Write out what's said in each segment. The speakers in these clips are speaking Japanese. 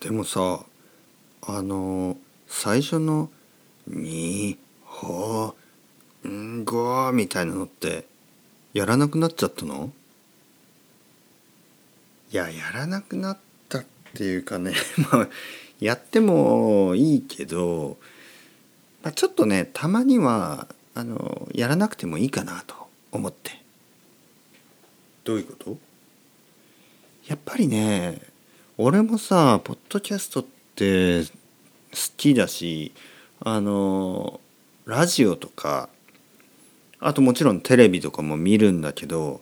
でもさあの最初の「にほんご」みたいなのってやらなくなっちゃったの？いややらなくなったっていうかね まあやってもいいけど、まあ、ちょっとねたまにはあのやらなくてもいいかなと思って。どういうこと？やっぱりね俺もさポッドキャストって好きだしあのラジオとかあともちろんテレビとかも見るんだけど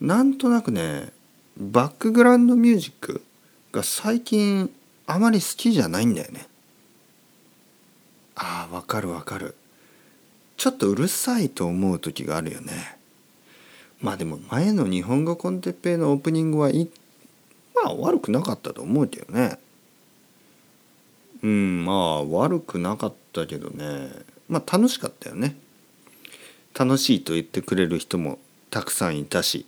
なんとなくねバックグラウンドミュージックが最近あまり好きじゃないんだよね。ああわかるわかる。ちょっとうるさいと思う時があるよね。まあでも前の日本語コンテッペイのオープニングはいまあ悪くなかったと思うけどね。うんまあ悪くなかったけどねまあ楽しかったよね。楽しいと言ってくれる人もたくさんいたし。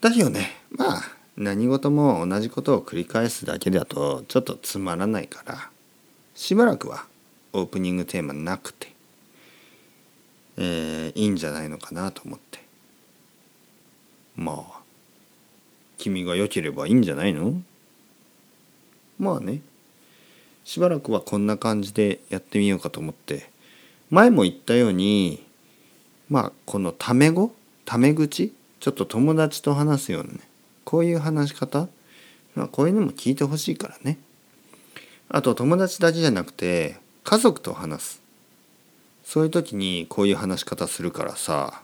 だよねまあ何事も同じことを繰り返すだけだとちょっとつまらないからしばらくはオープニングテーマなくて、えー、いいんじゃないのかなと思ってまあ君が良ければいいんじゃないの？まあね。しばらくはこんな感じでやってみようかと思って。前も言ったようにまあこのタメ語？タメ口？ちょっと友達と話すようなね。こういう話し方、まあ、こういうのも聞いてほしいからね。あと友達だけじゃなくて家族と話す。そういう時にこういう話し方するからさ。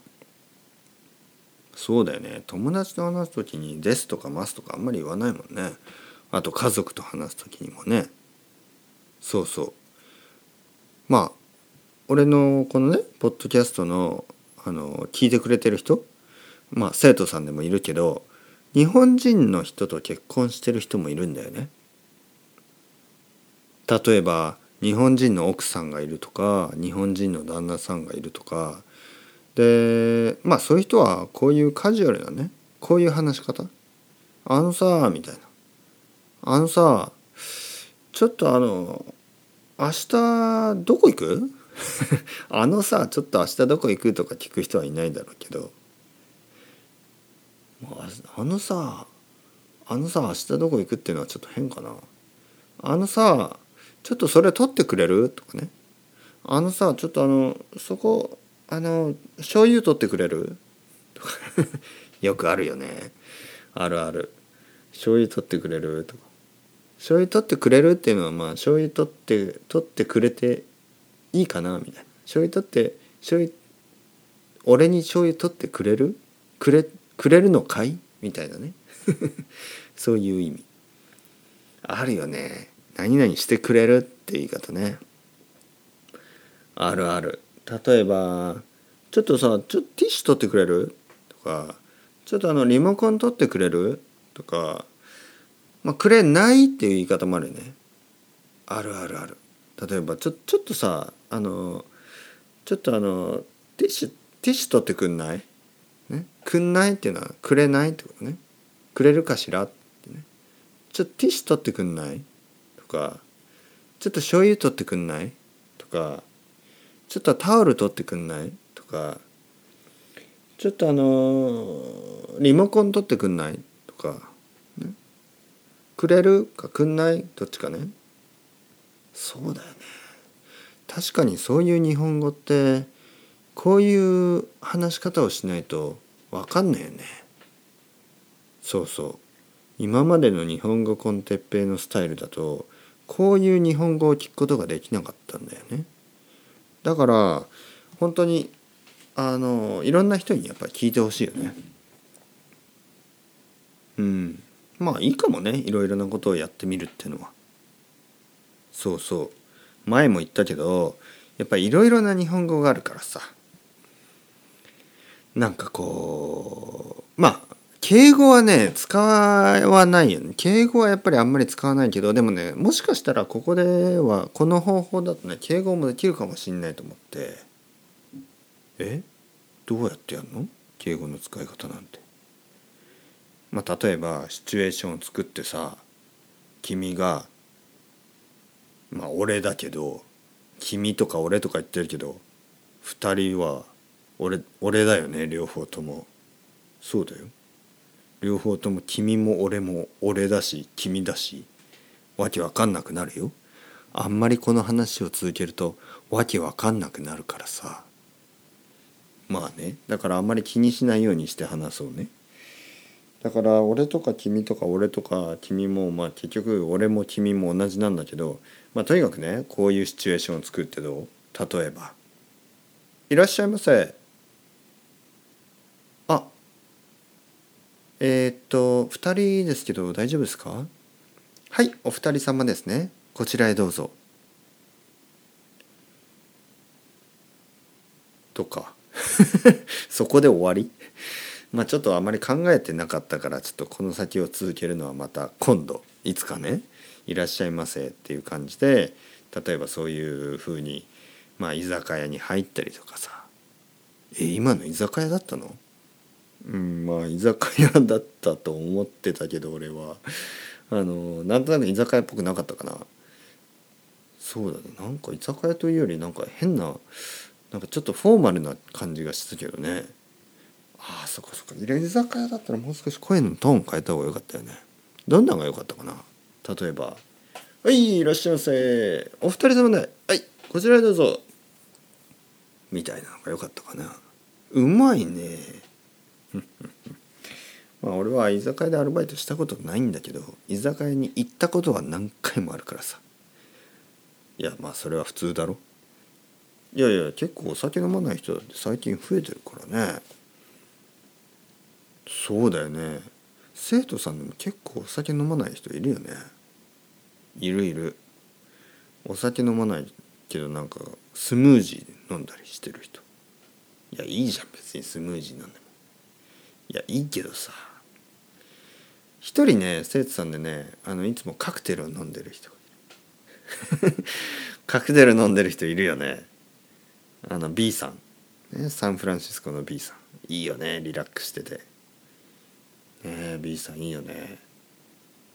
そうだよね。友達と話す時に「です」とか「ます」とかあんまり言わないもんね。あと家族と話す時にもね。そうそう。まあ俺のこのねポッドキャストのあの聞いてくれてる人まあ生徒さんでもいるけど日本人の人と結婚してる人もいるんだよね。例えば日本人の奥さんがいるとか日本人の旦那さんがいるとかでまあそういう人はこういうカジュアルなねこういう話し方。あのさみたいな。あのさちょっとあの明日どこ行く？あのさちょっと明日どこ行くとか聞く人はいないだろうけど。あのさあのさ明日どこ行くっていうのはちょっと変かな。あのさちょっとそれ取ってくれる？とかね。あのさちょっとあのそこあの醤油取ってくれる？と かよくあるよね。あるある。醤油取ってくれるとか。醤油取ってくれるっていうのはまあ醤油取って取ってくれていいかなみたいな。醤油取って醤油俺に醤油取ってくれる？くれくれるのかい？みたいなね。そういう意味。あるよね。何々してくれるって言い方ね。あるある。例えばちょっとさちょっとティッシュ取ってくれる？とかちょっとあのリモコン取ってくれる？とかまあくれないっていう言い方もあるよね。あるあるある。例えばちょちょっとさあのちょっとあのティッシュティッシュ取ってくんない？ね、くんないっていうのはくれないってことね。くれるかしらってね。ちょっとティッシュ取ってくんない？とかちょっと醤油取ってくんない？とかちょっとタオル取ってくんない？とか。ちょっとあのリモコン取ってくんない？とか、ね、くれる？かくんない？どっちかね。そうだよね。確かにそういう日本語ってこういう話し方をしないと分かんないよね。そうそう。今までの日本語コンテッペイのスタイルだとこういう日本語を聞くことができなかったんだよね。だから本当にあのいろんな人にやっぱり聞いてほしいよね。うん。まあいいかもねいろいろなことをやってみるっていうのは。そうそう。前も言ったけどやっぱりいろいろな日本語があるからさ。なんかこうまあ敬語はね使わないよね。敬語はやっぱりあんまり使わないけどでもねもしかしたらここではこの方法だとね敬語もできるかもしんないと思って。え？どうやってやるの？敬語の使い方なんて。まあ例えばシチュエーションを作ってさ君がまあ俺だけど君とか俺とか言ってるけど2人は俺俺だよね両方とも。そうだよ。両方とも君も俺も俺だし君だしわけわかんなくなるよ。あんまりこの話を続けるとわけわかんなくなるからさ。まあね。だからあんまり気にしないようにして話そうね。だから俺とか君とか俺とか君もまあ結局俺も君も同じなんだけどまあとにかくねこういうシチュエーションを作ってどう？例えば「いらっしゃいませ」えー、っと2人ですけど大丈夫ですか？はいお二人様ですね。こちらへどうぞ。とか。そこで終わり？まあちょっとあまり考えてなかったからちょっとこの先を続けるのはまた今度。いつかね「いらっしゃいませ」っていう感じで例えばそういうふうにまあ居酒屋に入ったりとかさ。え今の居酒屋だったの？うんまあ居酒屋だったと思ってたけど俺は。あのなんとなく居酒屋っぽくなかったかな。そうだね。なんか居酒屋というよりなんか変ななんかちょっとフォーマルな感じがしたけどね。ああそこそこ居酒屋だったらもう少し声のトーン変えた方が良かったよね。どんなのが良かったかな。例えば「はいいらっしゃいませ。お二人様で。はいこちらへどうぞ」みたいなのが良かったかな。うまいね。まあ俺は居酒屋でアルバイトしたことないんだけど居酒屋に行ったことは何回もあるからさ。いやまあそれは普通だろ。いやいや結構お酒飲まない人だって最近増えてるからね。そうだよね。生徒さんでも結構お酒飲まない人いるよね。いるいる。お酒飲まないけどなんかスムージー飲んだりしてる人。いやいいじゃん別にスムージー飲んでも。いやいいけどさ。一人ね生徒さんでねあのいつもカクテルを飲んでる人。カクテル飲んでる人いるよね。あの B さん、ね、サンフランシスコの B さん。いいよねリラックスしてて。ね B さんいいよね。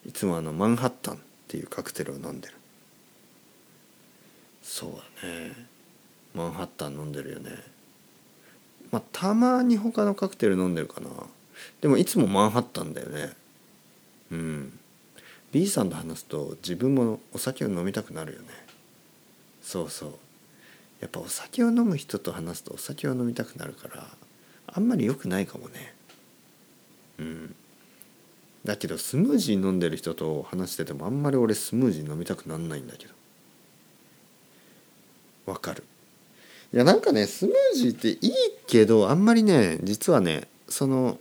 いつもあのマンハッタンっていうカクテルを飲んでる。そうだね。マンハッタン飲んでるよね。まあたまに他のカクテル飲んでるかな。でもいつもマンハッタンだよね。うん。B さんと話すと自分もお酒を飲みたくなるよね。そうそう。やっぱお酒を飲む人と話すとお酒を飲みたくなるからあんまり良くないかもね。うん。だけどスムージー飲んでる人と話しててもあんまり俺スムージー飲みたくなんないんだけど。わかる。いやなんかねスムージーっていいけどあんまりね実はねその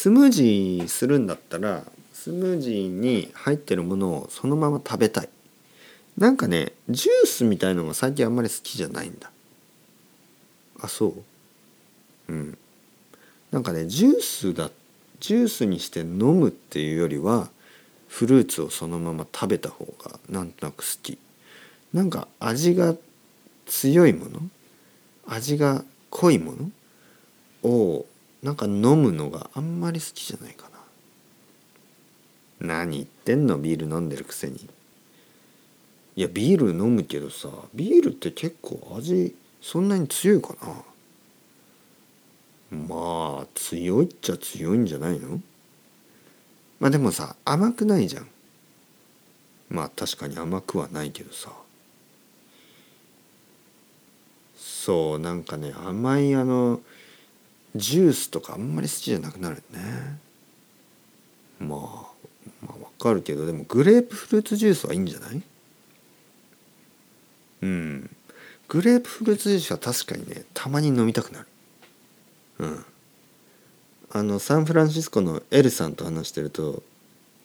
スムージーするんだったらスムージーに入ってるものをそのまま食べたい。なんかねジュースみたいのが最近あんまり好きじゃないんだ。あそう。うん。なんかねジュースだジュースにして飲むっていうよりはフルーツをそのまま食べた方がなんとなく好き。なんか味が強いもの味が濃いものをなんか飲むのがあんまり好きじゃないかな。何言ってんの？ビール飲んでるくせに。いやビール飲むけどさビールって結構味そんなに強いかな。まあ強いっちゃ強いんじゃないの？まあでもさ甘くないじゃん。まあ確かに甘くはないけどさ。そうなんかね甘いあのジュースとかあんまり好きじゃなくなるね。まあまあわかるけどでもグレープフルーツジュースはいいんじゃない？うん。グレープフルーツジュースは確かにねたまに飲みたくなる。うん。あのサンフランシスコのエルさんと話してると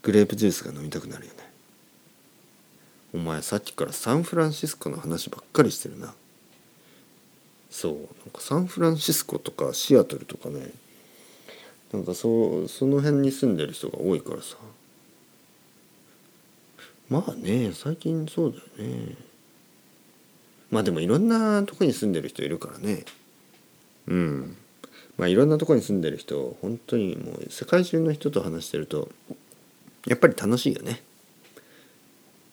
グレープジュースが飲みたくなるよね。お前さっきからサンフランシスコの話ばっかりしてるな。そうなんかサンフランシスコとかシアトルとかねなんかそその辺に住んでる人が多いからさ。まあね最近そうだよね。まあでもいろんなとこに住んでる人いるからね。うん。まあいろんなとこに住んでる人本当にもう世界中の人と話してるとやっぱり楽しいよね。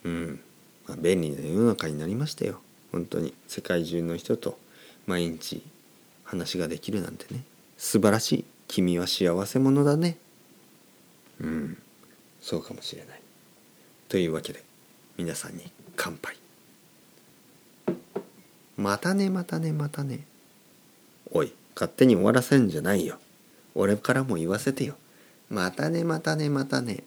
うん、まあ、便利な世の中になりましたよ。本当に。世界中の人と。毎日話ができるなんてね。素晴らしい。君は幸せ者だね。うん。そうかもしれない。というわけで皆さんに乾杯。またねまたねまたね。おい勝手に終わらせんじゃないよ。俺からも言わせてよ。またねまたねまたね。